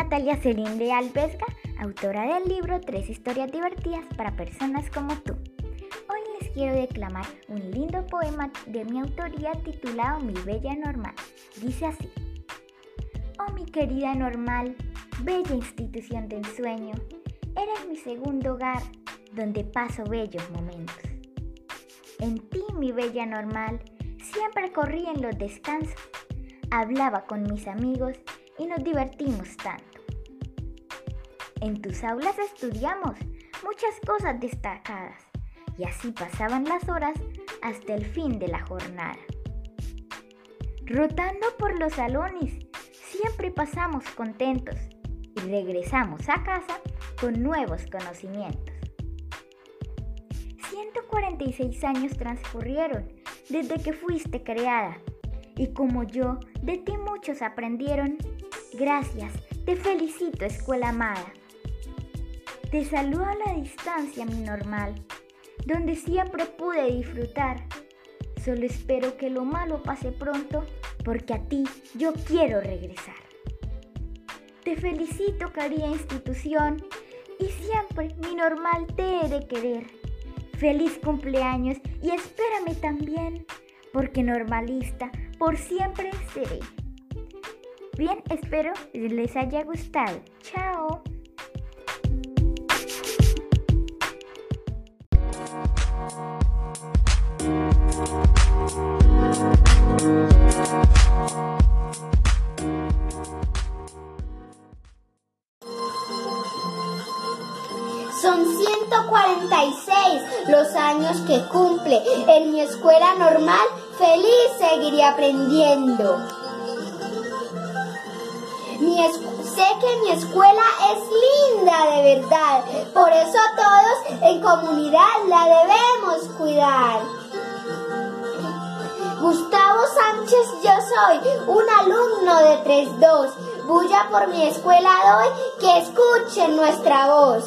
Natalia Celine Leal Vesga, autora del libro Tres historias divertidas para personas como tú. Hoy les quiero declamar un lindo poema de mi autoría titulado Mi Bella Normal. Dice así. Oh mi querida normal, bella institución de ensueño, eres mi segundo hogar donde paso bellos momentos. En ti, mi bella normal, siempre corrí en los descansos, hablaba con mis amigos y nos divertimos tanto. En tus aulas estudiamos muchas cosas destacadas y así pasaban las horas hasta el fin de la jornada. Rotando por los salones, siempre pasamos contentos y regresamos a casa con nuevos conocimientos. 146 años transcurrieron desde que fuiste creada y como yo, de ti muchos aprendieron Gracias, te felicito, escuela amada. Te saludo a la distancia, mi normal, donde siempre pude disfrutar. Solo espero que lo malo pase pronto, porque a ti yo quiero regresar. Te felicito, querida institución, y siempre mi normal te he de querer. Feliz cumpleaños y espérame también, porque normalista por siempre seré. Bien, espero les haya gustado. Chao. Son 146 los años que cumple. En mi escuela normal, feliz seguiré aprendiendo sé que mi escuela es linda de verdad, por eso todos en comunidad la debemos cuidar. Gustavo Sánchez, yo soy un alumno de 3-2. Bulla por mi escuela doy, que escuchen nuestra voz.